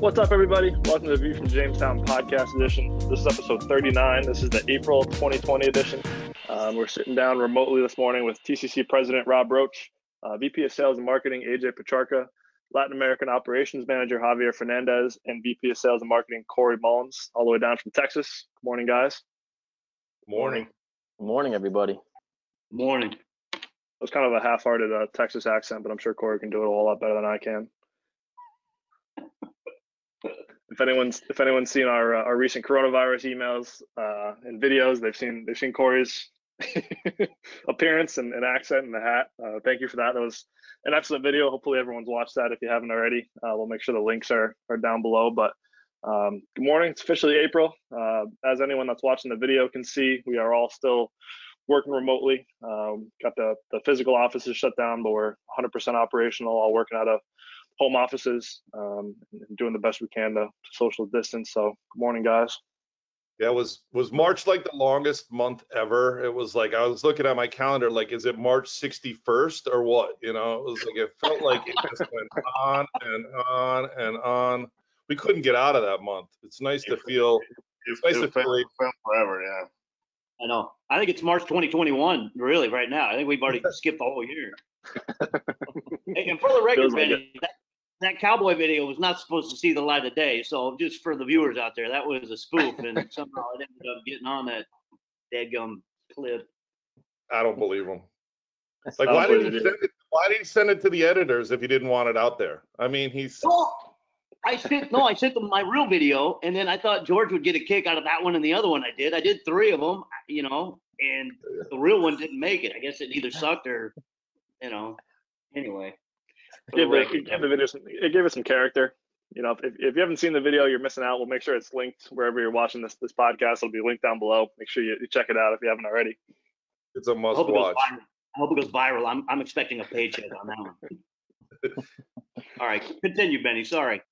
What's up, everybody? Welcome to the View from Jamestown podcast edition. This is episode 39. This is the April 2020 edition. Um, we're sitting down remotely this morning with TCC President Robb Roach, uh, VP of Sales and Marketing AJ Petrarca, Latin American Operations Manager Javier Fernandez, and VP of Sales and Marketing Cory Mullins, all the way down from Texas. Good morning, guys. Morning. Good morning, everybody. Morning. It was kind of a half-hearted uh, Texas accent, but I'm sure Cory can do it a whole lot better than I can. If anyone's if anyone's seen our uh, our recent coronavirus emails uh, and videos, they've seen they've seen Cory's appearance and, and, accent and the hat. Uh, thank you for that. That was an excellent video. Hopefully everyone's watched that. If you haven't already, uh, we'll make sure the links are are down below. But um, good morning. It's officially April. Uh, as anyone that's watching the video can see, we are all still working remotely. Um, got the the physical offices shut down, but we're 100% operational, all working out of home offices um, and doing the best we can to, to social distance. So good morning, guys. Yeah, was was March like the longest month ever? It was like I was looking at my calendar, like, is it March 61st or what? You know, it was like it felt like it just went on and on and on. We couldn't get out of that month. It's nice to feel. It's nice to feel. forever, yeah. I know. I think it's March 2021, really, right now. I think we've already skipped the whole year. and for the record, Benny, that, that cowboy video was not supposed to see the light of day. So just for the viewers out there, that was a spoof, and somehow it ended up getting on that deadgum clip. I don't believe him. Like, why did he send it? Why did he send it to the editors if he didn't want it out there? I mean, he's. Oh, I sent no, I sent them my real video, and then I thought George would get a kick out of that one and the other one I did. I did three of them, you know, and the real one didn't make it. I guess it either sucked or, you know. Anyway. Give it, give the video some, it gave it some character. You know, if, if you haven't seen the video, you're missing out. We'll make sure it's linked wherever you're watching this this podcast. It'll be linked down below. Make sure you, you check it out if you haven't already. It's a must watch. I hope it goes viral. I'm I'm expecting a paycheck on that one. All right, continue, Benny. Sorry.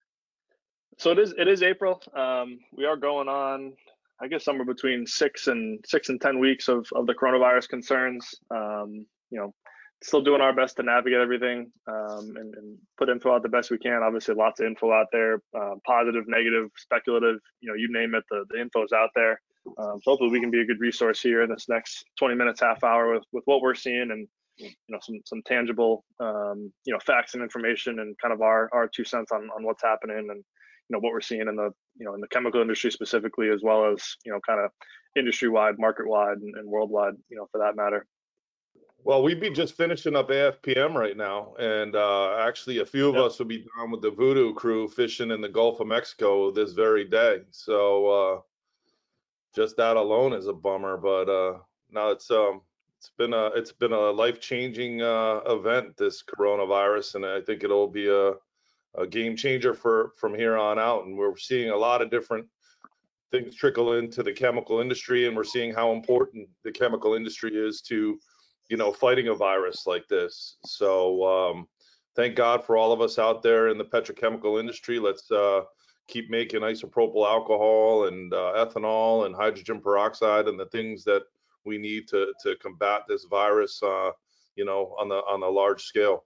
So it is it is April. Um, we are going on, I guess, somewhere between six and six and ten weeks of of the coronavirus concerns. Um, you know, still doing our best to navigate everything um, and, and, put info out the best we can. Obviously, lots of info out there, uh, positive, negative, speculative. You know, you name it, the the info's out there. Um, so hopefully, we can be a good resource here in this next 20 minutes, half hour with with what we're seeing and you know some some tangible um, you know facts and information and kind of our our two cents on on what's happening and you know what we're seeing in the you know in the chemical industry specifically as well as you know kind of industry wide market wide and, and worldwide you know for that matter well, we'd be just finishing up AFPM right now, and uh, actually, a few of yep. us will be down with the Voodoo crew fishing in the Gulf of Mexico this very day. So, uh, just that alone is a bummer. But uh, now it's um, it's been a it's been a life changing uh, event this coronavirus, and I think it'll be a a game changer for from here on out. And we're seeing a lot of different things trickle into the chemical industry, and we're seeing how important the chemical industry is to you know, fighting a virus like this. So um, thank God for all of us out there in the petrochemical industry. Let's uh, keep making isopropyl alcohol and uh, ethanol and hydrogen peroxide and the things that we need to to combat this virus. Uh, you know, on the on a large scale.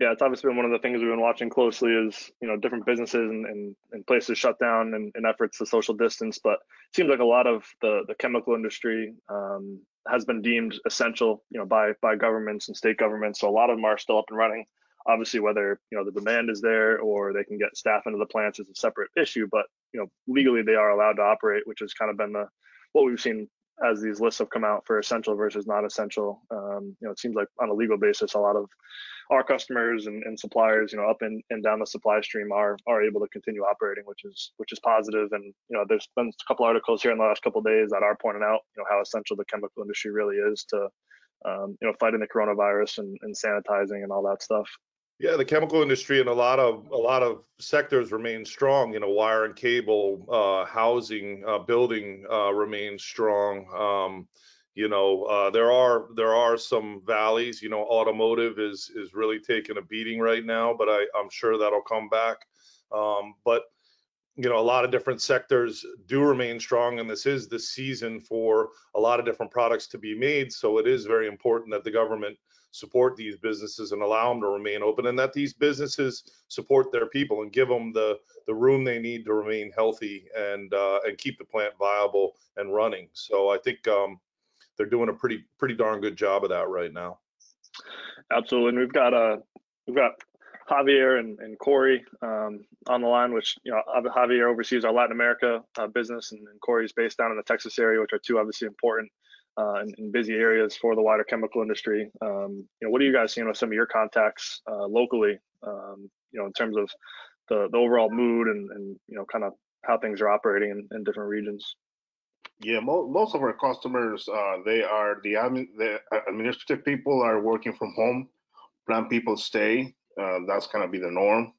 Yeah, it's obviously been one of the things we've been watching closely is, you know, different businesses and, and, and places shut down and, and, efforts to social distance. But it seems like a lot of the, the chemical industry um, has been deemed essential, you know, by by governments and state governments. So a lot of them are still up and running. Obviously, whether you know the demand is there or they can get staff into the plants is a separate issue. But you know, legally they are allowed to operate, which has kind of been the what we've seen as these lists have come out for essential versus not essential. Um, you know, it seems like on a legal basis, a lot of our customers and, and suppliers, you know, up and, and down the supply stream are are able to continue operating, which is which is positive. And you know, there's been a couple articles here in the last couple days that are pointing out, you know, how essential the chemical industry really is to, um, you know, fighting the coronavirus and, and sanitizing and all that stuff. Yeah, the chemical industry and a lot of a lot of sectors remain strong. You know, wire and cable, uh, housing, uh, building uh, remains strong. Um, you know, uh, there are there are some valleys. You know, automotive is is really taking a beating right now, but I, I'm sure that'll come back. Um, but you know, a lot of different sectors do remain strong, and this is the season for a lot of different products to be made. So it is very important that the government support these businesses and allow them to remain open, and that these businesses support their people and give them the the room they need to remain healthy and uh, and keep the plant viable and running. So I think um, they're doing a pretty pretty darn good job of that right now. Absolutely, and we've got a uh, we've got Javier and, and Cory um, on the line, which you know Javier oversees our Latin America uh, business, and, and based down in the Texas area, which are two obviously important uh, and, and, busy areas for the wider chemical industry. Um, you know, what are you guys seeing with some of your contacts uh, locally? Um, you know, in terms of the, the overall mood and, and you know, kind of how things are operating in, in different regions. Yeah, mo- most of our customers, uh, they are the, admin, the administrative people are working from home. Plant people stay. Uh, that's gonna be the norm.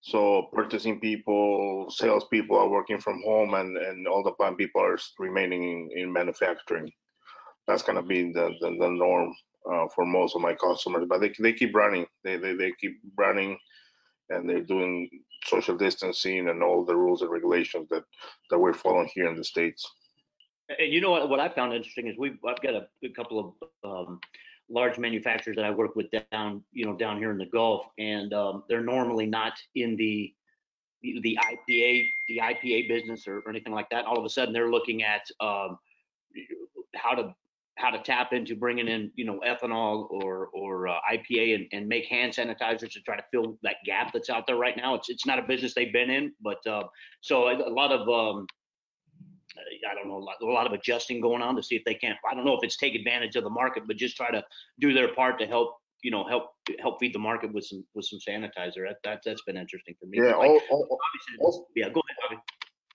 So purchasing people, sales people are working from home, and and all the plant people are remaining in, in manufacturing. That's gonna be the the, the norm uh, for most of my customers. But they they keep running. They they they keep running, and they're doing social distancing and all the rules and regulations that that we're following here in the states. And you know what? What I found interesting is we've I've got a, a couple of um, large manufacturers that I work with down, you know, down here in the Gulf, and um, they're normally not in the the IPA the IPA business or, or, anything like that. All of a sudden, they're looking at um, how to how to tap into bringing in you know ethanol or or uh, IPA and, and make hand sanitizers to try to fill that gap that's out there right now. It's it's not a business they've been in, but uh, so a, lot of um, I don't know, a lot, a lot, of adjusting going on to see if they can't. I don't know if it's take advantage of the market, but just try to do their part to help, you know, help help feed the market with some with some sanitizer. That, that that's been interesting for me. Yeah, like, also, yeah. Go ahead, Bobby.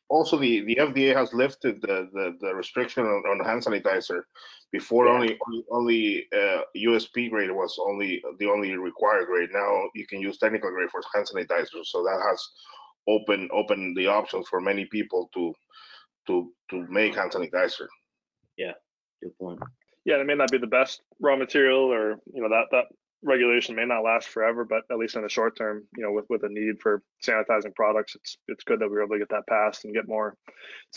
Also, the, the FDA has lifted the, the, the restriction on, on hand sanitizer. Before, yeah. only only, only uh, USP grade was only the only required grade. Now you can use technical grade for hand sanitizer. So that has opened opened the options for many people to to to make hand sanitizer. Yeah, good point. Yeah, it may not be the best raw material, or you know that that regulation may not last forever, but at least in the short term, you know, with with a need for sanitizing products, it's it's good that we were able to get that passed and get more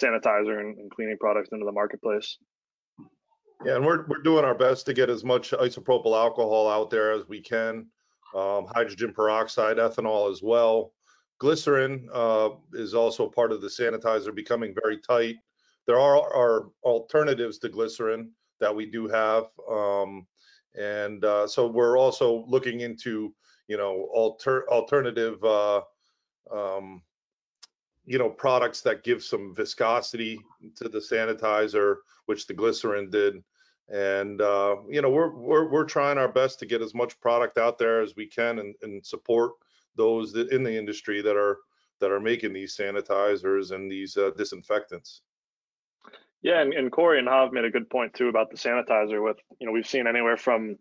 sanitizer and, and cleaning products into the marketplace. Yeah, and we're we're doing our best to get as much isopropyl alcohol out there as we can, um, hydrogen peroxide, ethanol as well. Glycerin uh, is also part of the sanitizer becoming very tight. There are, are alternatives to glycerin that we do have. Um, and uh, so we're also looking into, you know, alter, alternative, uh, um, you know, products that give some viscosity to the sanitizer, which the glycerin did. And uh, you know, we're we're we're trying our best to get as much product out there as we can and, and support those that in the industry that are that are making these sanitizers and these uh, disinfectants. Yeah, and, and Cory and Hav made a good point too about the sanitizer. With you know, we've seen anywhere from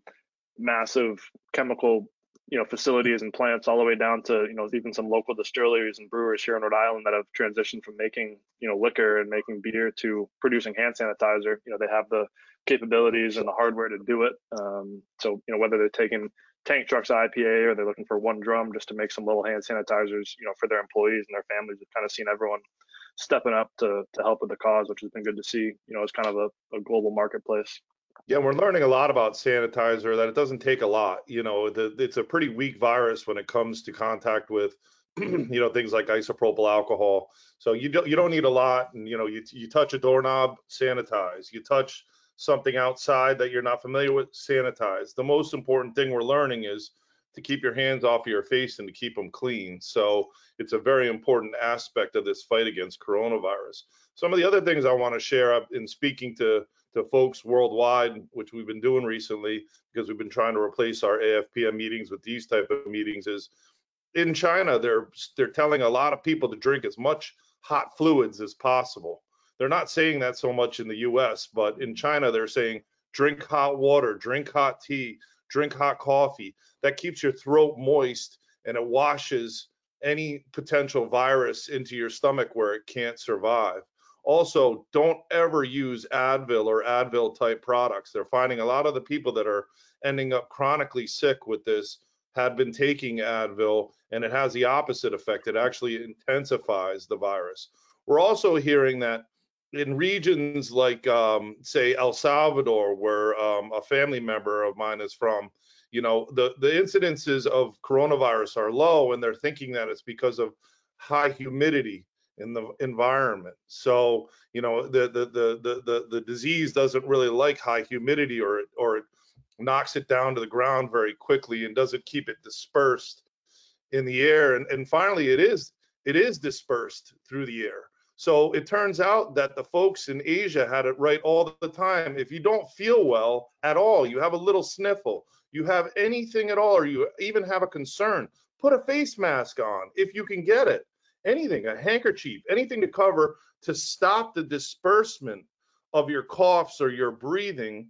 massive chemical you know facilities and plants all the way down to you know even some local distilleries and brewers here in Rhode Island that have transitioned from making you know liquor and making beer to producing hand sanitizer. You know they have the capabilities and the hardware to do it. Um, so you know whether they're taking tank trucks IPA or they're looking for one drum just to make some little hand sanitizers, you know, for their employees and their families. We've kind of seen everyone stepping up to to help with the cause, which has been good to see. You know, it's kind of a, a global marketplace. Yeah, we're learning a lot about sanitizer. That it doesn't take a lot. You know, the, it's a pretty weak virus when it comes to contact with, you know, things like isopropyl alcohol. So you don't you don't need a lot. And you know, you you touch a doorknob, sanitize. You touch something outside that you're not familiar with, sanitize. The most important thing we're learning is to keep your hands off of your face and to keep them clean. So it's a very important aspect of this fight against coronavirus. Some of the other things I want to share in speaking to to folks worldwide, which we've been doing recently because we've been trying to replace our AFPM meetings with these type of meetings, is in China they're they're telling a lot of people to drink as much hot fluids as possible. They're not saying that so much in the US, but in China, they're saying drink hot water, drink hot tea, drink hot coffee. That keeps your throat moist and it washes any potential virus into your stomach where it can't survive. Also, don't ever use Advil or Advil type products. They're finding a lot of the people that are ending up chronically sick with this had been taking Advil, and it has the opposite effect. It actually intensifies the virus. We're also hearing that in regions like, um, say, El Salvador, where um, a family member of mine is from, you know, the, the incidences of coronavirus are low, and they're thinking that it's because of high humidity in the environment. So, you know, the the the the the, the disease doesn't really like high humidity, or or it knocks it down to the ground very quickly and doesn't keep it dispersed in the air. And, and finally, it is it is dispersed through the air. So it turns out that the folks in Asia had it right all the time. If you don't feel well at all, you have a little sniffle, you have anything at all, or you even have a concern, put a face mask on if you can get it. Anything, a handkerchief, anything to cover to stop the disbursement of your coughs or your breathing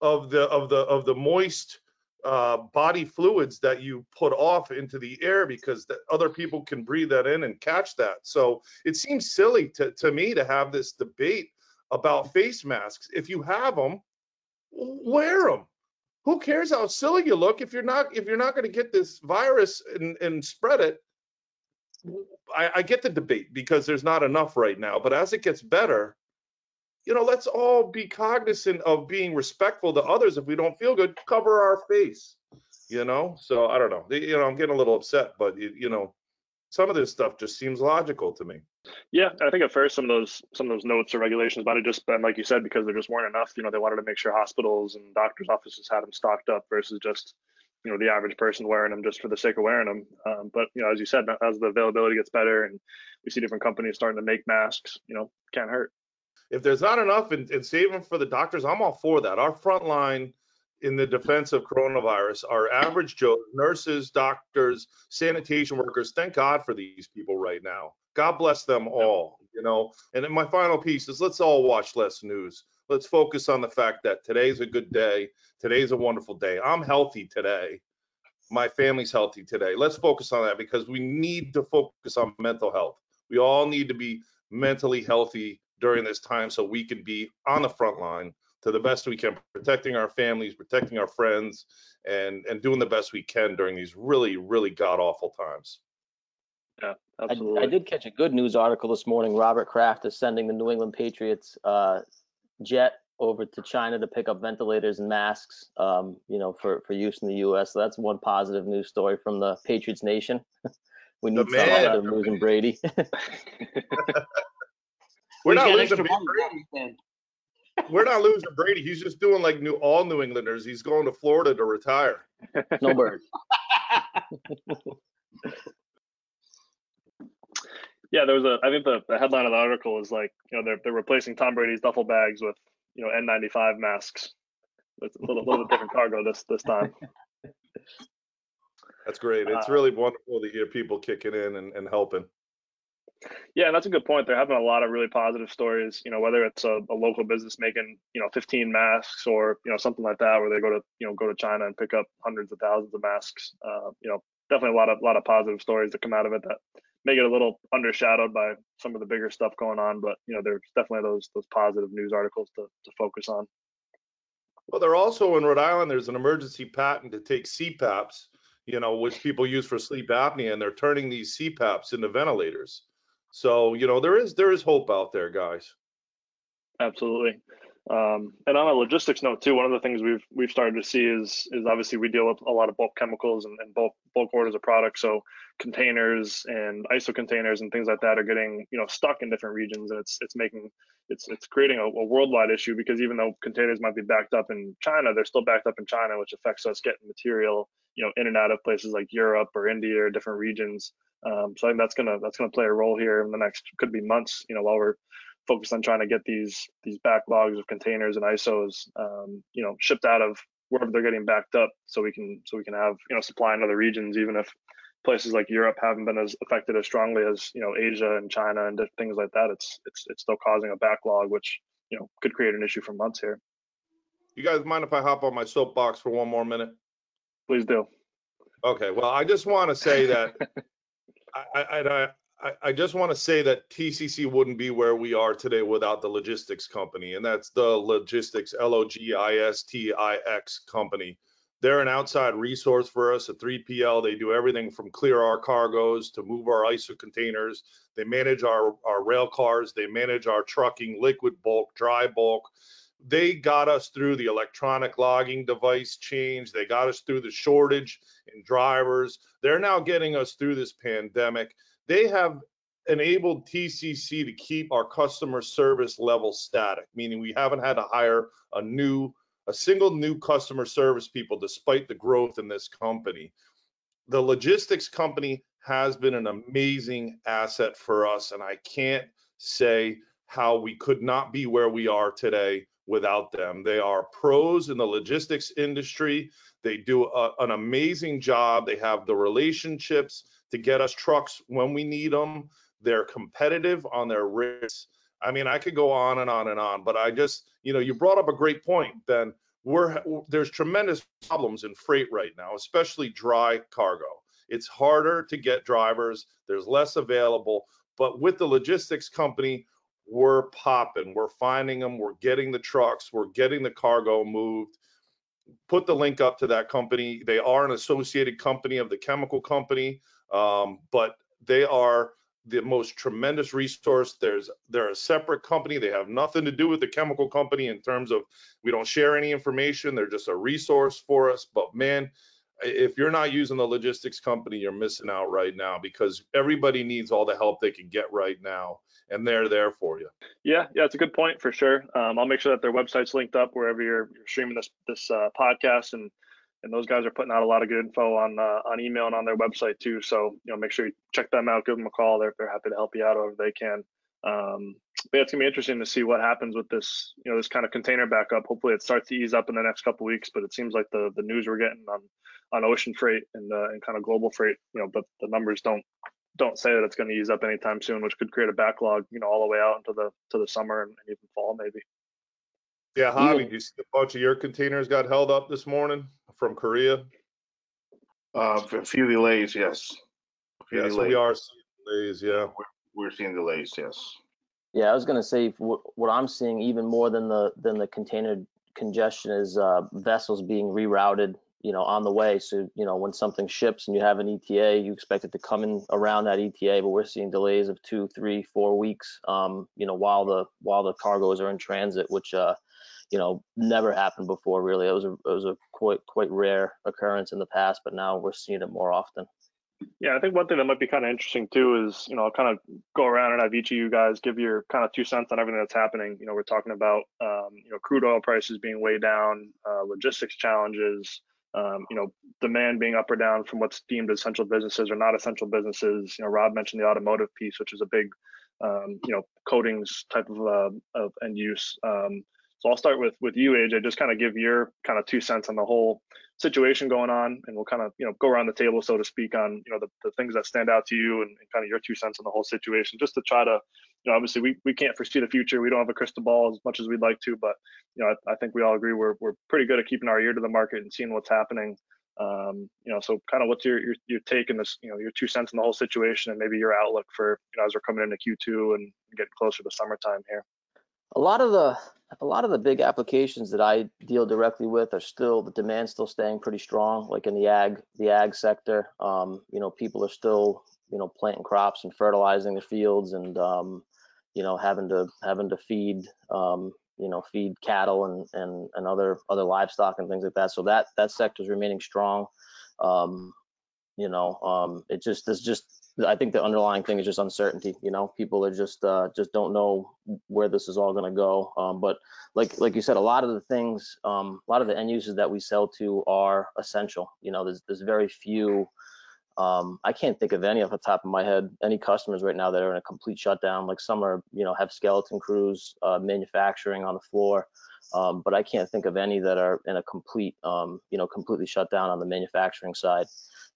of the of the of the moist uh, body fluids that you put off into the air because the, other people can breathe that in and catch that. So it seems silly to, to me to have this debate about face masks. If you have them, wear them. Who cares how silly you look if you're not if you're not going to get this virus and, and spread it? I, I get the debate because there's not enough right now, but as it gets better, you know, let's all be cognizant of being respectful to others. If we don't feel good, cover our face. You know, so I don't know. You know, I'm getting a little upset, but you know, some of this stuff just seems logical to me. Yeah, I think at first some of those some of those notes or regulations might have just been like you said because there just weren't enough. You know, they wanted to make sure hospitals and doctors' offices had them stocked up versus just you know the average person wearing them just for the sake of wearing them. Um, but you know, as you said, as the availability gets better and we see different companies starting to make masks, you know, can't hurt if there's not enough and, and saving for the doctors, I'm all for that. Our front line in the defense of coronavirus are average Joe, nurses, doctors, sanitation workers. Thank God for these people right now. God bless them all, you know. And then my final piece is let's all watch less news. Let's focus on the fact that today's a good day. Today's a wonderful day. I'm healthy today. My family's healthy today. Let's focus on that because we need to focus on mental health. We all need to be mentally healthy during this time so we can be on the front line to the best we can, protecting our families, protecting our friends, and and doing the best we can during these really, really god awful times. Yeah, absolutely. I, I, did catch a good news article this morning. Robert Kraft is sending the New England Patriots uh, jet over to China to pick up ventilators and masks, um, you know, for for use in the U.S. So that's one positive news story from the Patriots nation. we need something after losing Brady. We're not losing Brady. We're not losing Brady. He's just doing like new all New Englanders. He's going to Florida to retire. No bird. yeah, there was a. I think the, the headline of the article is like, you know, they're they're replacing Tom Brady's duffel bags with, you know, N95 masks. It's a little, little bit different cargo this this time. That's great. It's uh, really wonderful to hear people kicking in and, and helping. Yeah, and that's a good point. They're having a lot of really positive stories. You know, whether it's a, a, local business making you know 15 masks or you know something like that, where they go to you know go to China and pick up hundreds of thousands of masks. Uh, you know, definitely a lot of lot of positive stories that come out of it that make it a little undershadowed by some of the bigger stuff going on. But you know, there's definitely those those positive news articles to to focus on. Well, they're also in Rhode Island. There's an emergency patent to take CPAPs, you know, which people use for sleep apnea, and they're turning these CPAPs into ventilators. So you know there is there is hope out there, guys. Absolutely. Um, and on a logistics note too, one of the things we've we've started to see is is obviously we deal with a lot of bulk chemicals and, and bulk bulk orders of products. So containers and ISO containers and things like that are getting you know stuck in different regions, and it's it's making it's it's creating a, a worldwide issue because even though containers might be backed up in China, they're still backed up in China, which affects us getting material you know in and out of places like Europe or India or different regions. Um, so I think that's gonna that's gonna play a role here in the next could be months. You know, while we're focused on trying to get these these backlogs of containers and ISOs, um, you know, shipped out of wherever they're getting backed up, so we can so we can have you know supply in other regions, even if places like Europe haven't been as affected as strongly as you know Asia and China and things like that. It's it's it's still causing a backlog, which you know could create an issue for months here. You guys mind if I hop on my soapbox for one more minute? Please do. Okay. Well, I just want to say that I, I, I, I just want to say that TCC wouldn't be where we are today without the Logistix company, and that's the logistics L O G I S T I X company. they're an outside resource for us, a 3PL. They do everything from clear our cargoes to move our ISO containers. They manage our, our rail cars. They manage our trucking, liquid bulk, dry bulk. They got us through the electronic logging device change. They got us through the shortage in drivers. They're now getting us through this pandemic. They have enabled TCC to keep our customer service level static, meaning we haven't had to hire a new a single new customer service people despite the growth in this company. The Logistix company has been an amazing asset for us and I can't say how we could not be where we are today without them. They are pros in the logistics industry. They do a, an amazing job. They have the relationships to get us trucks when we need them. They're competitive on their rates. I mean, I could go on and on and on, but I just, you know, you brought up a great point, Ben. We're there's tremendous problems in freight right now, especially dry cargo. It's harder to get drivers. There's less available, but with the Logistix company, we're popping. We're finding them. We're getting the trucks. We're getting the cargo moved. Put the link up to that company. They are an associated company of the chemical company, um, but they are the most tremendous resource. There's they're a separate company. They have nothing to do with the chemical company in terms of we don't share any information. They're just a resource for us. But man, if you're not using the Logistix company, you're missing out right now because everybody needs all the help they can get right now, and they're there for you. Yeah, yeah, it's a good point for sure. Um, I'll make sure that their website's linked up wherever you're, you're streaming this this uh, podcast and and those guys are putting out a lot of good info on uh, on email and on their website too. So you know, make sure you check them out, give them a call. They're they're happy to help you out however they can. Um, but it's gonna be interesting to see what happens with this, you know, this kind of container backup. Hopefully, it starts to ease up in the next couple weeks. But it seems like the the news we're getting on on ocean freight and uh, and kind of global freight, you know, but the numbers don't don't say that it's going to ease up anytime soon, which could create a backlog, you know, all the way out into the to the summer and, and even fall maybe. Yeah, Javi, do you see a bunch of your containers got held up this morning from Korea? Uh, a few delays, yes. A few Yes, delays. we are seeing delays, yeah. We're seeing delays, yes. Yeah, I was gonna say what, what I'm seeing even more than the than the container congestion is uh, vessels being rerouted, you know, on the way. So you know, when something ships and you have an ETA, you expect it to come in around that ETA, but we're seeing delays of two, three, four weeks. Um, you know, while the while the cargoes are in transit, which uh, you know, never happened before. Really, it was a it was a quite quite rare occurrence in the past, but now we're seeing it more often. Yeah, I think one thing that might be kind of interesting too is, you know, I'll kind of go around and have each of you guys give your kind of two cents on everything that's happening. You know, we're talking about, um, you know, crude oil prices being way down, uh, logistics challenges, um, you know, demand being up or down from what's deemed essential businesses or not essential businesses. You know, Robb mentioned the automotive piece, which is a big, um, you know, coatings type of, uh, of end use. Um, so I'll start with with you, AJ. Just kind of give your kind of two cents on the whole situation going on, and we'll kind of you know go around the table, so to speak, on you know the, the things that stand out to you and, and kind of your two cents on the whole situation, just to try to you know obviously we, we can't foresee the future. We don't have a crystal ball as much as we'd like to, but you know I, I think we all agree we're we're pretty good at keeping our ear to the market and seeing what's happening. Um, you know, so kind of what's your, your your take in this, you know, your two cents in the whole situation, and maybe your outlook for you know as we're coming into Q2 and getting closer to summertime here. A lot of the a lot of the big applications that I deal directly with are still the demand still staying pretty strong, like in the ag the ag sector. Um, you know, people are still you know planting crops and fertilizing the fields and um, you know having to having to feed um, you know feed cattle and and and other other livestock and things like that. So that that sector is remaining strong. Um, you know, um, it just there's just I think the underlying thing is just uncertainty. You know, people are just uh, just don't know where this is all going to go. Um, but like like you said, a lot of the things, um, a lot of the end users that we sell to are essential. You know, there's there's very few. Um, I can't think of any off the top of my head, any customers right now that are in a complete shutdown. Like some are, you know, have skeleton crews, uh, manufacturing on the floor, um, but I can't think of any that are in a complete, um, you know, completely shut down on the manufacturing side.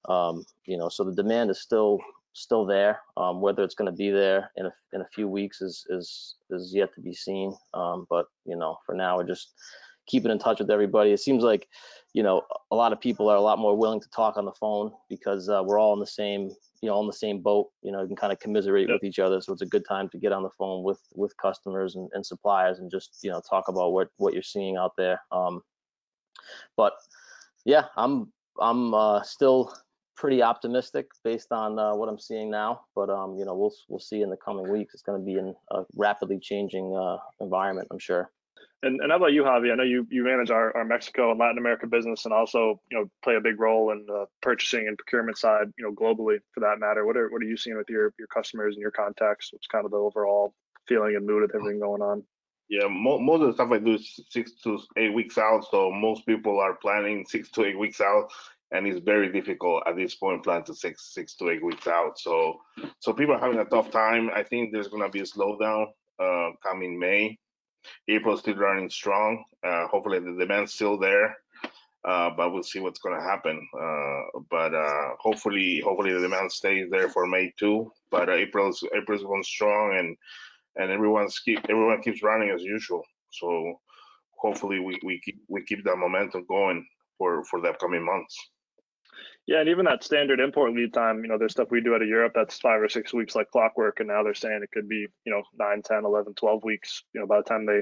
Um, you know, so the demand is still still there. Um, whether it's going to be there in a, in a few weeks is is is yet to be seen. Um, but you know, for now, we're just keeping in touch with everybody. It seems like you know a lot of people are a lot more willing to talk on the phone because uh, we're all in the same you know on the same boat. You know, you can kind of commiserate yep. with each other. So it's a good time to get on the phone with with customers and, and suppliers and just you know talk about what what you're seeing out there. Um, but Yeah, I'm I'm uh, still pretty optimistic based on uh, what I'm seeing now, but um, you know we'll we'll see in the coming weeks. It's going to be in a rapidly changing uh, environment, I'm sure. And, and how about you, Javi? I know you, you manage our, our Mexico and Latin America business and also, you know, play a big role in the purchasing and procurement side, you know, globally for that matter. What are, what are you seeing with your, your customers and your contacts? What's kind of the overall feeling and mood of everything going on? Yeah, mo- most of the stuff I do is six to eight weeks out. So most people are planning six to eight weeks out, and it's very difficult at this point plan to six six to eight weeks out. So so people are having a tough time. I think there's gonna be a slowdown uh, coming May. April still running strong. Uh, hopefully the demand's still there, uh, but we'll see what's gonna happen. Uh, but uh, hopefully hopefully the demand stays there for May too. But April's April's going strong and and everyone's keep everyone keeps running as usual. So hopefully we, we keep we keep that momentum going for for the upcoming months. Yeah, and even that standard import lead time, you know, there's stuff we do out of Europe that's five or six weeks like clockwork. And now they're saying it could be, you know, 9, 10, 11, 12 weeks, you know, by the time they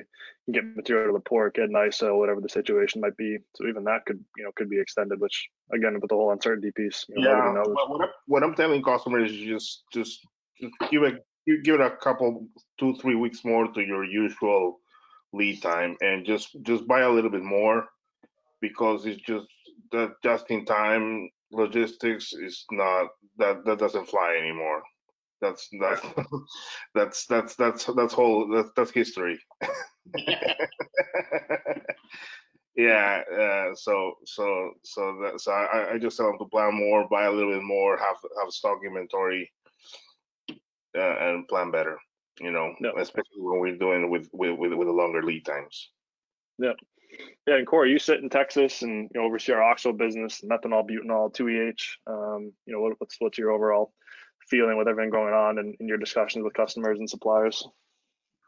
get material to the port, get an ISO, whatever the situation might be. So even that could, you know, could be extended, which again, with the whole uncertainty piece, you know, yeah, what, I'm, what I'm telling customers is just, just, just give it, give it a couple, two, three weeks more to your usual lead time and just, just buy a little bit more because it's just that just in time logistics is not that that doesn't fly anymore. That's that's that's that's that's that's whole that's that's history. yeah. Uh, so so so that so I, I just tell them to plan more, buy a little bit more, have have stock inventory, uh, and plan better. You know, no. especially when we're doing with with with, with the longer lead times. Yeah. Yeah, and Cory, you sit in Texas and you know, oversee our OXO business, methanol, butanol, 2EH. Um, you know, what, what's what's your overall feeling with everything going on and in your discussions with customers and suppliers?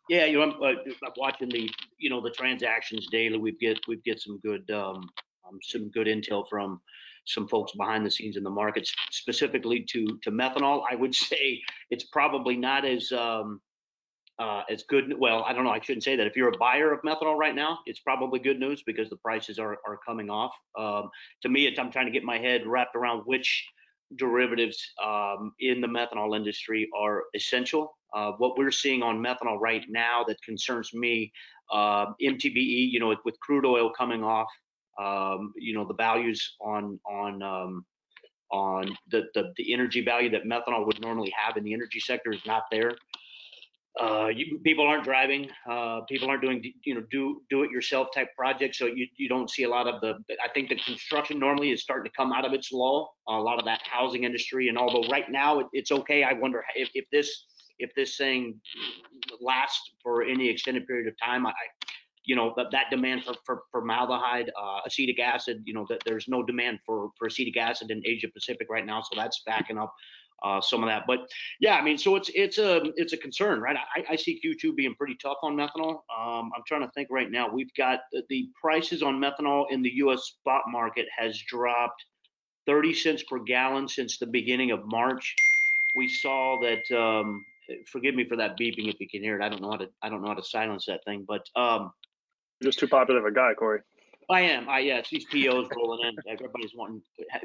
Yeah, you know, I'm, uh, I'm, watching the you know the transactions daily. We get we get some good um, um, some good intel from some folks behind the scenes in the markets, specifically to to methanol. I would say it's probably not as um, uh, it's good. Well, I don't know. I shouldn't say that. If you're a buyer of methanol right now, it's probably good news because the prices are, are coming off. Um, to me, I'm trying to get my head wrapped around which derivatives um, in the methanol industry are essential. Uh, what we're seeing on methanol right now that concerns me, uh, MTBE, you know, with, crude oil coming off, um, you know, the values on on um, on the, the the energy value that methanol would normally have in the energy sector is not there uh, you, people aren't driving. Uh, people aren't doing, you know, do do it yourself type projects. So you, you don't see a lot of the. I think the construction normally is starting to come out of its lull. A lot of that housing industry, and although right now it, it's okay, I wonder if, if this if this thing lasts for any extended period of time. I, you know, that, that demand for, for formaldehyde, uh, acetic acid, you know, that there's no demand for, for acetic acid in Asia Pacific right now. So that's backing up uh, some of that. But yeah, I mean, so it's it's a it's a concern, right? I, I see Q2 being pretty tough on methanol. Um, I'm trying to think right now. We've got the, prices on methanol in the U.S. spot market has dropped 30 cents per gallon since the beginning of March. We saw that. Um, forgive me for that beeping if you can hear it. I don't know how to I don't know how to silence that thing, but um, just too popular of a guy, Cory. I am. I yes, these POs rolling in. Everybody's wanting.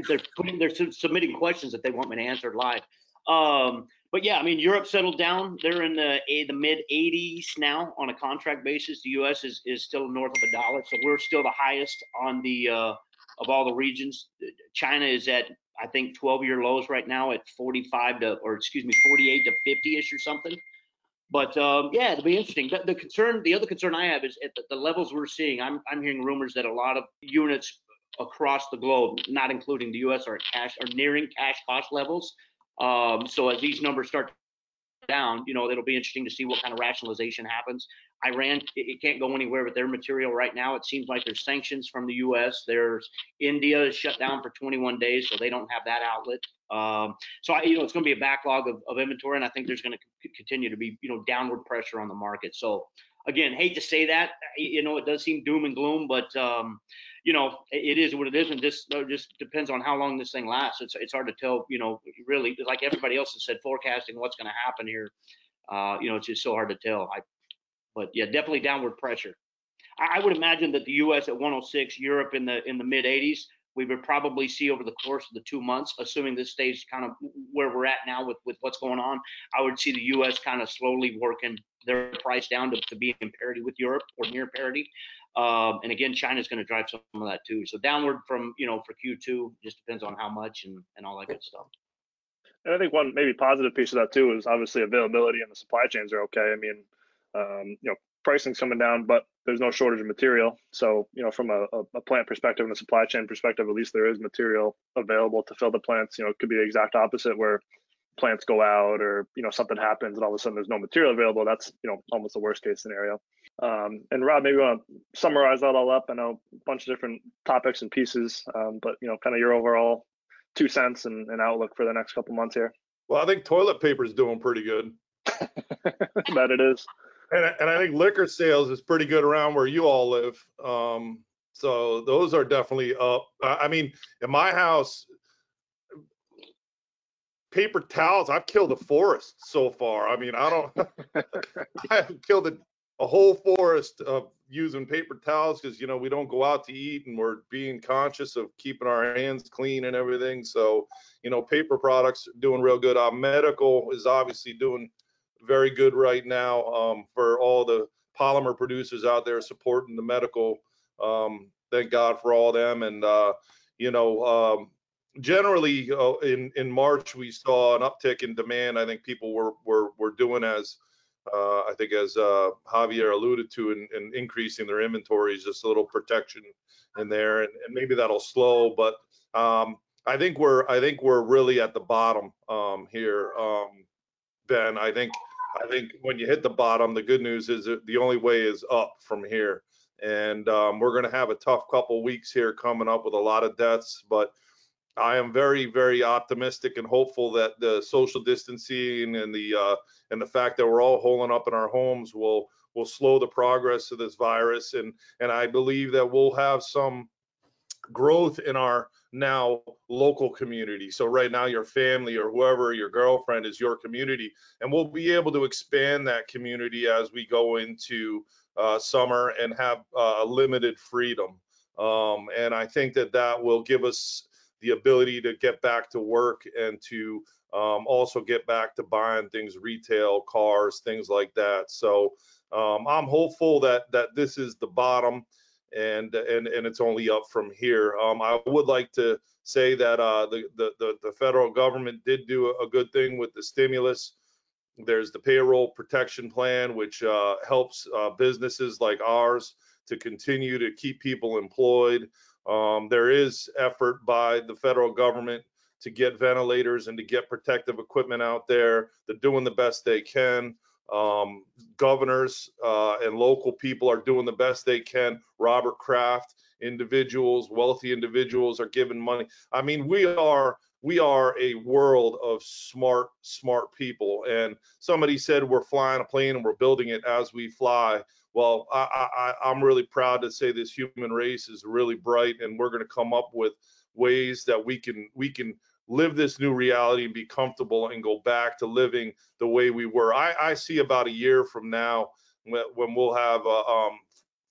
They're putting. They're submitting questions that they want me to answer live. Um, but yeah, I mean, Europe settled down. They're in the the mid 80s now on a contract basis. The U.S. is is still north of a dollar, so we're still the highest on the uh, of all the regions. China is at I think 12 year lows right now at 45 to or excuse me 48 to 50 ish or something. But um, yeah, it'll be interesting. The, the, concern, the other concern I have is at the, the, levels we're seeing. I'm I'm hearing rumors that a lot of units across the globe, not including the U.S., are cash are nearing cash cost levels. Um, so as these numbers start down, you know, it'll be interesting to see what kind of rationalization happens. Iran, it, it, can't go anywhere with their material right now. It seems like there's sanctions from the U.S. There's India is shut down for 21 days, so they don't have that outlet. Um, so I, you know, it's going to be a backlog of, of inventory, and I think there's going to c- continue to be, you know, downward pressure on the market. So again, hate to say that, you know, it does seem doom and gloom, but um, you know, it is what it is, and this just depends on how long this thing lasts. It's it's hard to tell, you know, really, like everybody else has said, forecasting what's going to happen here. Uh, you know, it's just so hard to tell. I but yeah, definitely downward pressure. I, I would imagine that the U.S. at 106, Europe in the in the mid 80s. we would probably see over the course of the two months, assuming this stays kind of where we're at now with, with what's going on, I would see the U.S. kind of slowly working their price down to, to be in parity with Europe or near parity. Um, and again, China's going to drive some of that too. So downward from, you know, for Q2, just depends on how much and, and all that good stuff. And I think one maybe positive piece of that too is obviously availability and the supply chains are okay. I mean, um, you know, pricing's coming down, but there's no shortage of material. So, you know, from a, a, plant perspective and a supply chain perspective, at least there is material available to fill the plants. You know, it could be the exact opposite where plants go out or, you know, something happens and all of a sudden there's no material available. That's, you know, almost the worst case scenario. Um, and Robb, maybe you want to summarize that all up. I know a bunch of different topics and pieces, um, but, you know, kind of your overall two cents and, and outlook for the next couple months here. Well, I think toilet paper is doing pretty good. that it is and, and I think liquor sales is pretty good around where you all live. Um, so those are definitely up. I mean, in my house, paper towels, I've killed a forest so far. I mean, I don't, I have killed a, a whole forest of using paper towels because, you know, we don't go out to eat and we're being conscious of keeping our hands clean and everything. So, you know, paper products doing real good. Our medical is obviously doing very good right now um, for all the polymer producers out there supporting the medical. Um, thank God for all them. And uh, you know, um, generally uh, in in March we saw an uptick in demand. I think people were were were doing as uh, I think as uh, Javier alluded to, in, in, increasing their inventories, just a little protection in there, and, and maybe that'll slow. But um, I think we're I think we're really at the bottom um, here, um, Ben. I think I think when you hit the bottom, the good news is the only way is up from here. And um, we're going to have a tough couple weeks here coming up with a lot of deaths, but I am very, very optimistic and hopeful that the social distancing and the uh, and the fact that we're all holding up in our homes will will slow the progress of this virus. And and I believe that we'll have some growth in our now local community. So right now your family or whoever your girlfriend is your community, and we'll be able to expand that community as we go into uh, summer and have uh, limited freedom. Um, and I think that that will give us the ability to get back to work and to um, also get back to buying things retail, cars, things like that. So um, I'm hopeful that that this is the bottom and and and it's only up from here. Um, I would like to say that uh, the, the the federal government did do a good thing with the stimulus. There's the payroll protection plan, which uh, helps uh, businesses like ours to continue to keep people employed. Um, there is effort by the federal government to get ventilators and to get protective equipment out there. They're doing the best they can. Um, governors uh, and local people are doing the best they can. Robert Kraft, individuals, wealthy individuals are giving money. I mean, we are we are a world of smart, smart people. And somebody said we're flying a plane and we're building it as we fly. Well, I, I, I'm really proud to say this human race is really bright, and we're going to come up with ways that we can we can live this new reality and be comfortable and go back to living the way we were. I, I see about a year from now when, we'll have uh, um,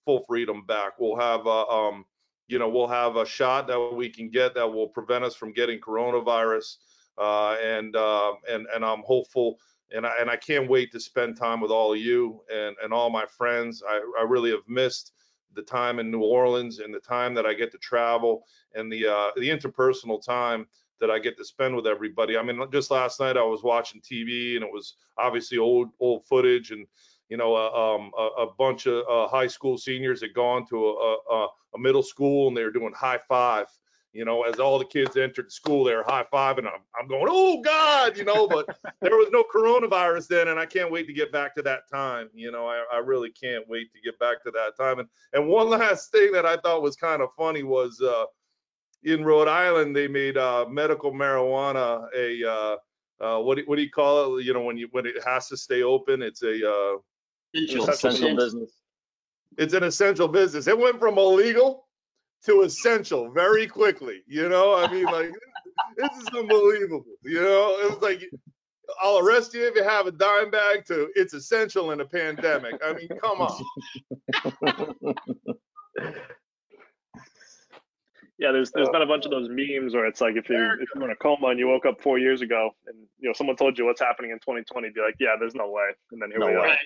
full freedom back. We'll have, uh, um, you know, we'll have a shot that we can get that will prevent us from getting coronavirus. Uh, and uh, and and I'm hopeful, and I and I can't wait to spend time with all of you and and all my friends. I I really have missed the time in New Orleans and the time that I get to travel and the uh, the interpersonal time that I get to spend with everybody. I mean, just last night I was watching TV and it was obviously old old footage and you know uh, um, a, a, bunch of uh, high school seniors had gone to a, a, a, middle school and they were doing high five. You know, as all the kids entered school, they were high five, and I'm, I'm going, oh God, you know. But there was no coronavirus then, and I can't wait to get back to that time. You know, I, I really can't wait to get back to that time. And and one last thing that I thought was kind of funny was uh, in Rhode Island, they made uh, medical marijuana a uh, uh, what do, what do you call it? You know, when you when it has to stay open, it's a uh, essential, essential business. It's an essential business. It went from illegal to essential very quickly. You know, I mean, like this is unbelievable. You know, it was like I'll arrest you if you have a dime bag to it's essential in a pandemic. I mean, come on. Yeah, there's there's uh, been a bunch of those memes where it's like if you if you're in a coma and you woke up four years ago and you know someone told you what's happening in 2020, be like, yeah, there's no way, and then here No we way. are.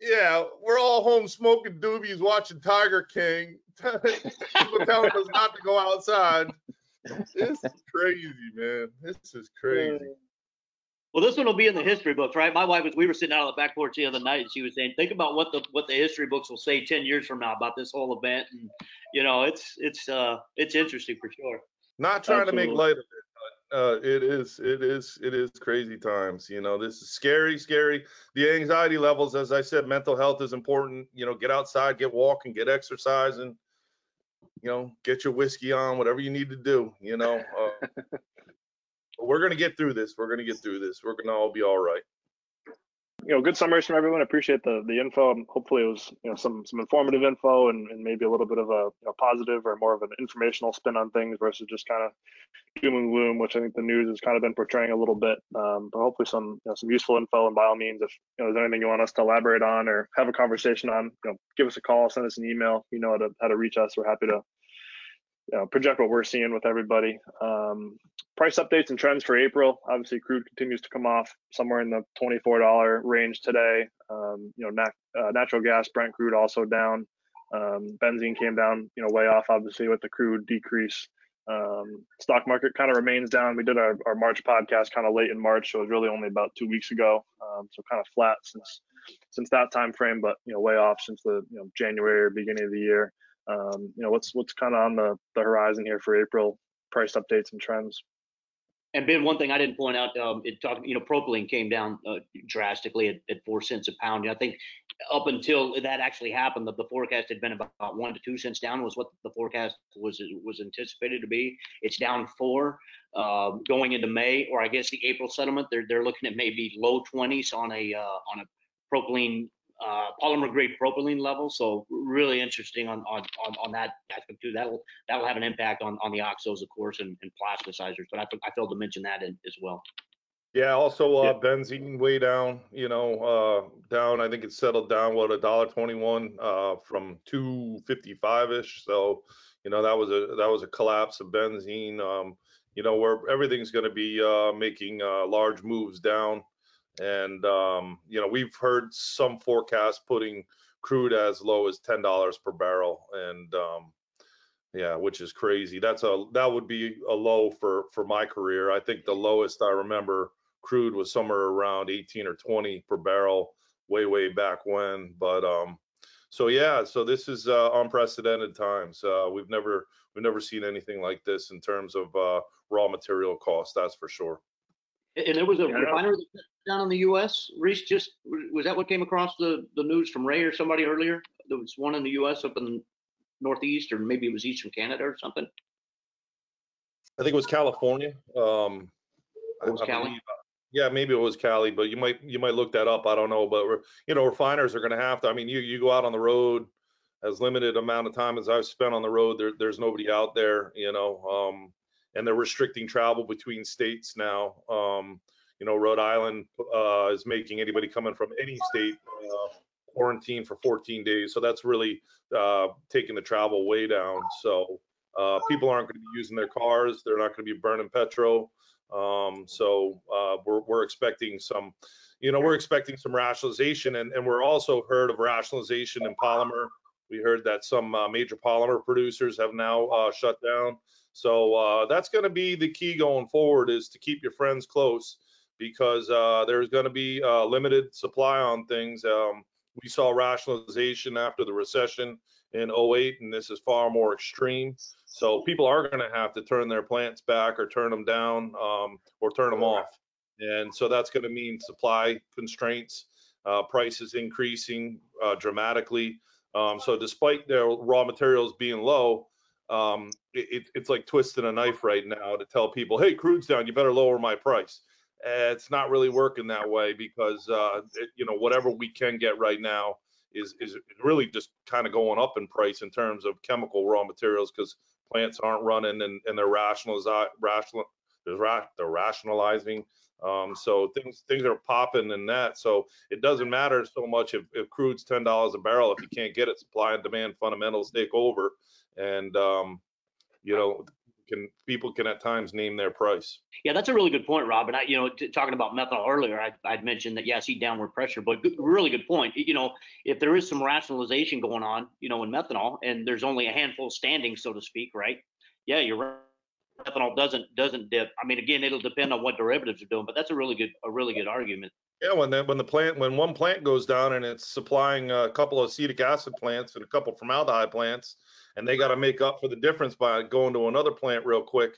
Yeah, we're all home smoking doobies, watching Tiger King. People telling us not to go outside. This is crazy, man. This is crazy. Well, this one will be in the history books, right? My wife was. We were sitting out on the back porch the other night, and she was saying, "Think about what the what the history books will say ten years from now about this whole event." And you know, it's it's uh it's interesting for sure. Not trying to make light of it, uh, it is, it is, it is crazy times. You know, this is scary, scary. The anxiety levels, as I said, mental health is important. You know, get outside, get walking, get exercising. You know, get your whiskey on, whatever you need to do. You know, uh, but we're gonna get through this. We're gonna get through this. We're gonna all be all right. You know, good summaries from everyone. Appreciate the the info. Hopefully, it was you know some some informative info and, and maybe a little bit of a you know, positive or more of an informational spin on things versus just kind of doom and gloom, which I think the news has kind of been portraying a little bit. Um, but hopefully, some you know some useful info. And by all means, if you know there's anything you want us to elaborate on or have a conversation on, you know, give us a call, send us an email. You know how to how to reach us. We're happy to you know, project what we're seeing with everybody. Um, price updates and trends for April. Obviously, crude continues to come off somewhere in the $24 range today. Um, you know, nat- uh, natural gas, Brent crude also down. Um, benzene came down, you know, way off obviously with the crude decrease. Um, stock market kind of remains down. We did our, our March podcast kind of late in March, so it was really only about two weeks ago. Um, so kind of flat since since that time frame, but you know, way off since the you know January or beginning of the year. Um, you know, what's what's kind of on the, the horizon here for April price updates and trends. And Ben, one thing I didn't point out, um, it talked, you know, propylene came down uh, drastically at, at four cents a pound. I think up until that actually happened, the, the forecast had been about one to two cents down was what the forecast was was anticipated to be. It's down four um, going into May, or I guess the April settlement. They're they're looking at maybe low twenties on a uh, on a propylene uh, polymer grade propylene level. So really interesting on on on, on that aspect too. That'll that'll have an impact on on the oxos, of course, and, and plasticizers. But I, I failed to mention that in, as well. Yeah, also uh, Yeah. benzene way down, you know, uh, down. I think it settled down what a dollar twenty-one uh, from two fifty-five ish. So, you know, that was a that was a collapse of benzene. Um, you know, where everything's going to be uh, making uh, large moves down, and um, you know, we've heard some forecasts putting crude as low as ten dollars per barrel, and um, yeah, which is crazy. That's a that would be a low for for my career. I think the lowest I remember crude was somewhere around 18 or 20 per barrel way way back when. But um, so yeah, so this is uh, unprecedented times. Uh, we've never we've never seen anything like this in terms of uh, raw material costs. That's for sure. And and there was a Yeah, refinery that shut down in the U.S. Reese, just was that what came across the the news from Ray or somebody earlier? There was one in the U.S. up in the northeast, or maybe it was eastern Canada or something. I think it was California. Um, It was I Cali? believe, uh, Yeah, maybe it was Cali, but you might you might look that up. I don't know, but you know, refiners are going to have to. I mean, you you go out on the road as limited amount of time as I've spent on the road. There, there's nobody out there, you know, um, and they're restricting travel between states now. Um, you know, Rhode Island uh, is making anybody coming from any state uh, quarantine for 14 days. So that's really uh, taking the travel way down. So uh, people aren't going to be using their cars. They're not going to be burning petrol. Um, so uh, we're, we're expecting some, you know, we're expecting some rationalization, and, and we're also heard of rationalization in polymer. We heard that some uh, major polymer producers have now shut down. So that's going to be the key going forward is to keep your friends close because uh, there's going to be uh, limited supply on things. Um, we saw rationalization after the recession in 08, and this is far more extreme. So people are going to have to turn their plants back or turn them down um, or turn them off. And so that's going to mean supply constraints, uh, prices increasing uh, dramatically. Um, so despite their raw materials being low, um, it, it- it's like twisting a knife right now to tell people, hey, crude's down, you better lower my price. Uh, it's not really working that way because uh, it, you know whatever we can get right now is is really just kind of going up in price in terms of chemical raw materials because plants aren't running and, and they're rationalize rational they're, ra- they're rationalizing um, so things things are popping in that. So it doesn't matter so much if, if crude's ten dollars a barrel if you can't get it supply and demand fundamentals take over. And um, you know, can people can at times name their price. Yeah, that's a really good point, Robb. And I, you know, t- talking about methanol earlier, I, I'd mentioned that, yeah, see downward pressure, but good, really good point. You know, if there is some rationalization going on, you know, in methanol and there's only a handful standing, so to speak, right? Yeah, you're right. Methanol doesn't, doesn't dip. I mean, again, it'll depend on what derivatives are doing, but that's a really good, a really good argument. Yeah, when that when the plant when one plant goes down and it's supplying a couple of acetic acid plants and a couple formaldehyde plants, and they got to make up for the difference by going to another plant real quick,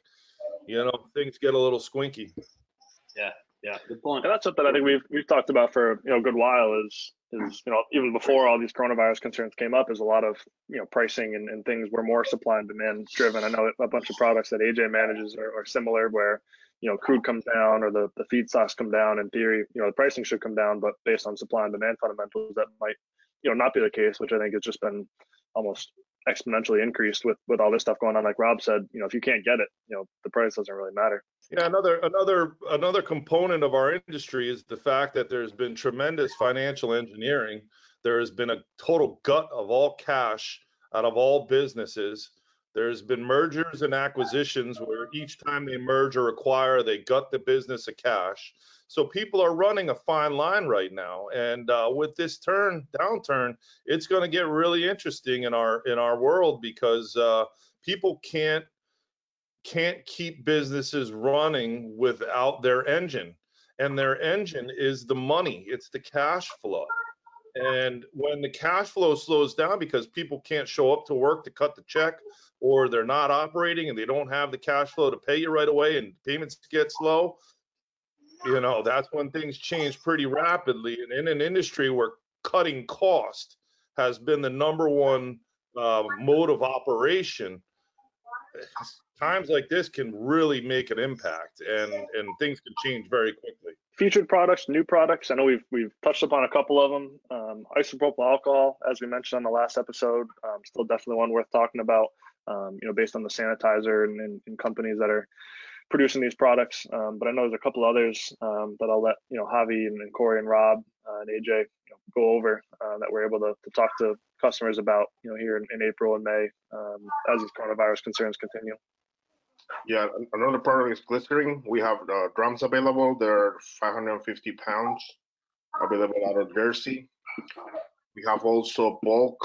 you know, things get a little squinky. Yeah, yeah, good point. And that's something I think we've we've talked about for you know a good while is is you know even before all these coronavirus concerns came up is a lot of you know pricing and, and things were more supply and demand driven. I know a bunch of products that AJ manages are, are similar where you know crude comes down or the the feedstocks come down. In theory, you know the pricing should come down, but based on supply and demand fundamentals, that might you know not be the case, which I think has just been almost exponentially increased with with all this stuff going on. Like Robb said, you know if you can't get it, you know the price doesn't really matter. Yeah, another another another component of our industry is the fact that there's been tremendous financial engineering. There has been a total gut of all cash out of all businesses. There's been mergers and acquisitions where each time they merge or acquire, they gut the business of cash. So people are running a fine line right now, and uh, with this turn downturn, it's going to get really interesting in our in our world because uh, people can't can't keep businesses running without their engine. And their engine is the money, it's the cash flow. And when the cash flow slows down because people can't show up to work to cut the check, or they're not operating and they don't have the cash flow to pay you right away and payments get slow, you know, that's when things change pretty rapidly. And in an industry where cutting cost has been the number one uh, mode of operation, times like this can really make an impact and and things can change very quickly featured products, new products. I know we've we've touched upon a couple of them. Um, isopropyl alcohol, as we mentioned on the last episode, um, still definitely one worth talking about. Um, you know, based on the sanitizer and, and, and, companies that are producing these products. Um, but I know there's a couple others um, that I'll let you know Javi and, and Cory and Robb uh, and AJ you know, go over uh, that we're able to, to talk to customers about you know here in, in April and May um, as these coronavirus concerns continue. Yeah, another product is glycerin. We have uh, drums available. They're 550 pounds, available out of Jersey. We have also bulk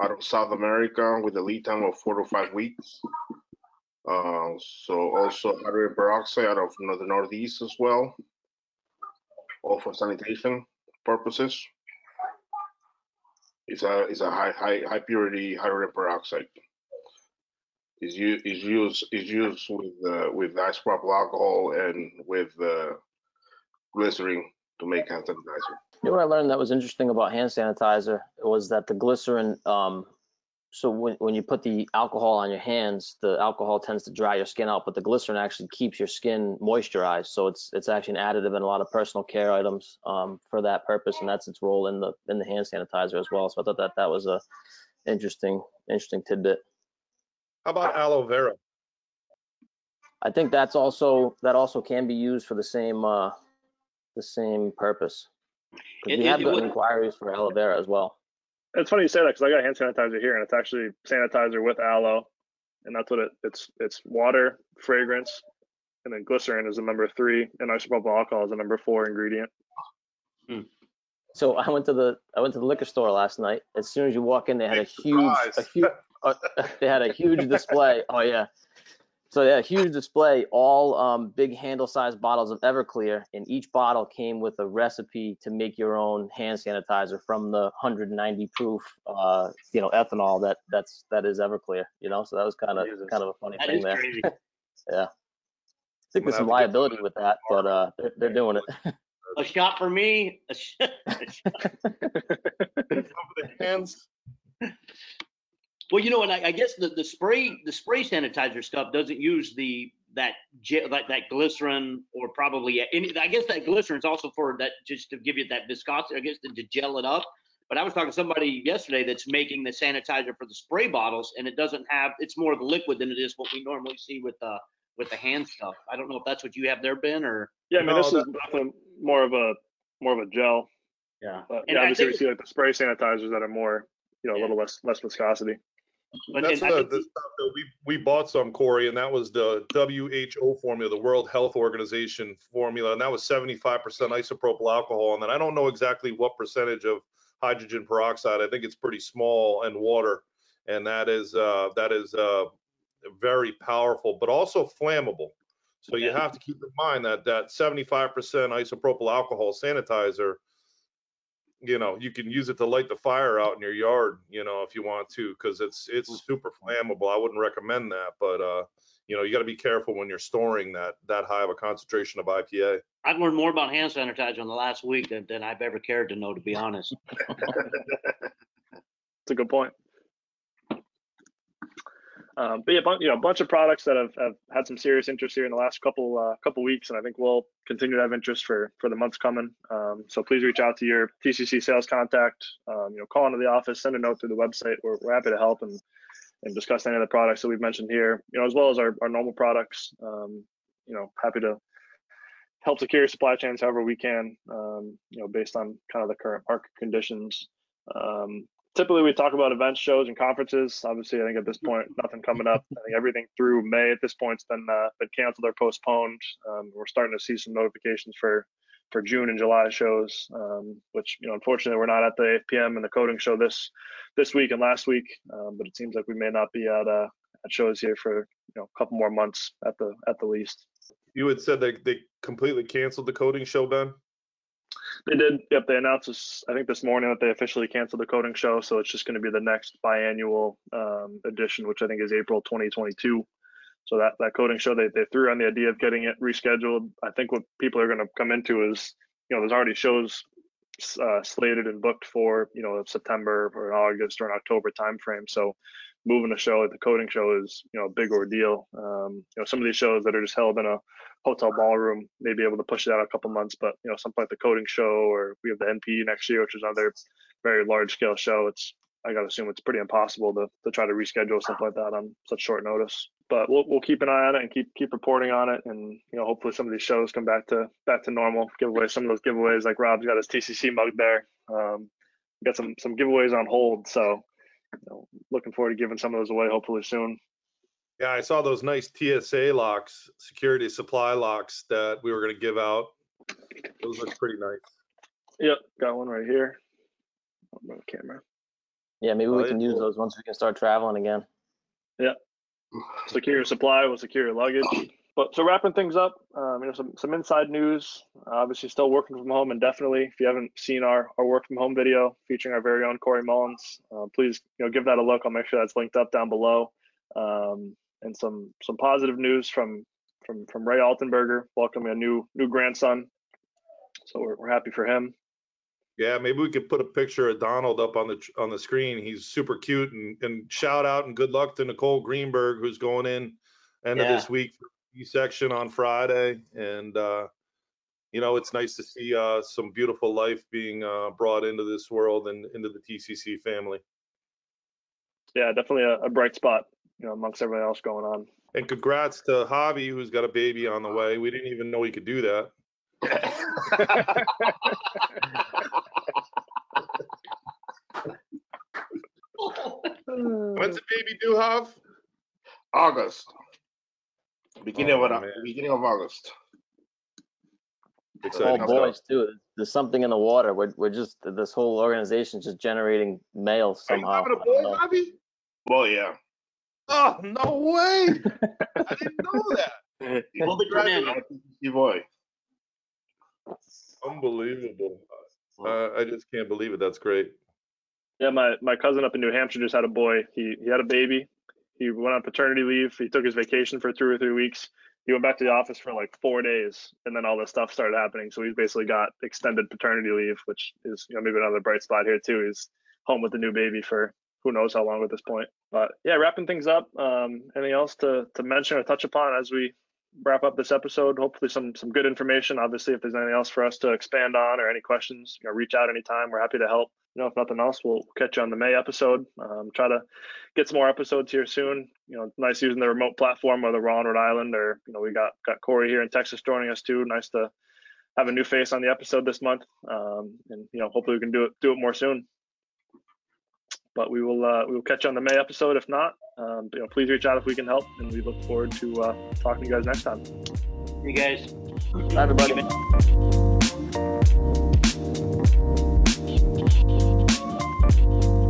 out of South America with a lead time of four to five weeks. Uh, so also hydrogen peroxide out of the Northeast as well, all for sanitation purposes. It's a it's a high high high purity hydrogen peroxide is used is used is used with uh, with isopropyl alcohol and with uh, glycerin to make hand sanitizer. You know what I learned that was interesting about hand sanitizer was that the glycerin. Um, so when when you put the alcohol on your hands, the alcohol tends to dry your skin out, but the glycerin actually keeps your skin moisturized. So it's it's actually an additive in a lot of personal care items um, for that purpose, and that's its role in the in the hand sanitizer as well. So I thought that that was a interesting interesting tidbit. How about aloe vera? I think that's also that also can be used for the same uh, the same purpose. Because we have gotten inquiries for aloe vera as well. It's funny you say that because I got hand sanitizer here, and it's actually sanitizer with aloe, and that's what it, it's. It's water, fragrance, and then glycerin is a number three, and isopropyl alcohol is a number four ingredient. Hmm. So I went to the I went to the liquor store last night. As soon as you walk in, they had a huge a huge uh, they had a huge display. Oh yeah. So yeah, huge display, all um, big handle-sized bottles of Everclear, and each bottle came with a recipe to make your own hand sanitizer from the 190 proof, uh, you know, ethanol that that's that is Everclear. You know, so that was kind of kind of a funny that thing there. yeah, I think there's some have to get- liability with that, but uh, they're, they're doing it. A shot for me. A shot. the hands. Well, you know, and I, I guess the, the spray the spray sanitizer stuff doesn't use the that ge- that, that glycerin or probably any. I guess that glycerin is also for that just to give you that viscosity. I guess to, to gel it up. But I was talking to somebody yesterday that's making the sanitizer for the spray bottles, and it doesn't have. It's more of liquid than it is what we normally see with the with the hand stuff. I don't know if that's what you have there, Ben, or Yeah, I mean No, this is definitely more of a more of a gel, yeah. but yeah, I obviously we see like the spray sanitizers that are more you know a little less less viscosity. But That's the, think the stuff that we, we bought some, Cory, and that was the WHO formula, the World Health Organization formula, and that was 75% isopropyl alcohol. And then I don't know exactly what percentage of hydrogen peroxide. I think it's pretty small and water, and that is uh, that is uh, very powerful, but also flammable. So you have to keep in mind that that 75% isopropyl alcohol sanitizer you know you can use it to light the fire out in your yard you know if you want to because it's it's super flammable i wouldn't recommend that but uh you know you got to be careful when you're storing that that high of a concentration of ipa I've learned more about hand sanitizer in the last week than, than I've ever cared to know, to be honest. It's a good point. Um, but yeah, you know, a bunch of products that have, have had some serious interest here in the last couple uh, couple weeks, and I think we'll continue to have interest for for the months coming. Um, so please reach out to your TCC sales contact. Um, you know, call into the office, send a note through the website. We're, we're happy to help and and discuss any of the products that we've mentioned here. You know, as well as our, our normal products. Um, you know, happy to help secure supply chains however we can. Um, you know, based on kind of the current market conditions. Um, typically we talk about events, shows, and conferences. Obviously, I think at this point, nothing coming up. I think everything through May at this point's been uh, been canceled or postponed. Um, we're starting to see some notifications for for June and July shows, um, which you know, unfortunately, we're not at the AFPM and the coating show this this week and last week. Um, but it seems like we may not be at uh, at shows here for you know a couple more months at the at the least. you had said they, they completely canceled the coating show ben They did. Yep. They announced this, I think this morning that they officially canceled the coating show. So it's just going to be the next biannual um, edition, which I think is April 2022. So that, that coating show, they, they threw on the idea of getting it rescheduled. I think what people are going to come into is, you know, there's already shows uh, slated and booked for, you know, September or August or an October timeframe. So moving a show like the coating show is, you know, a big ordeal. Um, you know, some of these shows that are just held in a hotel ballroom, may be able to push it out a couple months, but you know, something like the coating show or we have the NPE next year, which is another very large scale show. It's I gotta assume it's pretty impossible to, to try to reschedule something like that on such short notice. But we'll we'll keep an eye on it and keep keep reporting on it, and you know, hopefully some of these shows come back to back to normal. Give away some of those giveaways, like Robb's got his TCC mug there. Um, got some some giveaways on hold, so you know, looking forward to giving some of those away hopefully soon. yeah i saw those nice tsa locks security supply locks that we were going to give out those look pretty nice Yep, got one right here. On the camera. Yeah, maybe we Oh, can yeah. use those once we can start traveling again. Yep. Secure your supply will secure your luggage. But so wrapping things up, um, you know, some some inside news. Obviously, still working from home indefinitely. If you haven't seen our our work from home video featuring our very own Cory Mullins, uh, please you know give that a look. I'll make sure that's linked up down below. Um, and some some positive news from from from Ray Altenberger welcoming a new new grandson. So we're we're happy for him. Yeah, maybe we could put a picture of Donald up on the on the screen. He's super cute and, and shout out and good luck to Nicole Greenberg who's going in end Yeah. of this week for section on Friday. And uh, you know, it's nice to see uh, some beautiful life being uh, brought into this world and into the TCC family. Yeah, definitely a, a bright spot, you know, amongst everything else going on. And congrats to Javi who's got a baby on the way. We didn't even know he could do that. When's the baby due, Jav? August. Beginning Oh, of man. beginning of August. Exciting stuff. boys, too. There's something in the water. We're we're just this whole organization is just generating male Are you somehow. having a I don't boy, know. Javi? Well, yeah. Oh, no way. I didn't know that. Hold the command. TCC boy. Unbelievable. Uh, I just can't believe it. That's great. Yeah, my, my cousin up in New Hampshire just had a boy. He he had a baby. He went on paternity leave. He took his vacation for two or three weeks. He went back to the office for like four days, and then all this stuff started happening. So he's basically got extended paternity leave, which is you know maybe another bright spot here too. He's home with the new baby for who knows how long at this point. But yeah, wrapping things up. Um, anything else to to mention or touch upon as we wrap up this episode? Hopefully some some good information. Obviously, if there's anything else for us to expand on or any questions, you know, reach out anytime. We're happy to help you know, if nothing else, we'll catch you on the May episode. Um, try to get some more episodes here soon. You know, nice using the remote platform, whether we're on Rhode Island or you know we got got Cory here in Texas joining us too. Nice to have a new face on the episode this month, um, and you know hopefully we can do it do it more soon. but we will uh, we will catch you on the May episode. If not, um, you know, please reach out if we can help, and we look forward to uh, talking to you guys next time. You guys. Bye, everybody. フッ。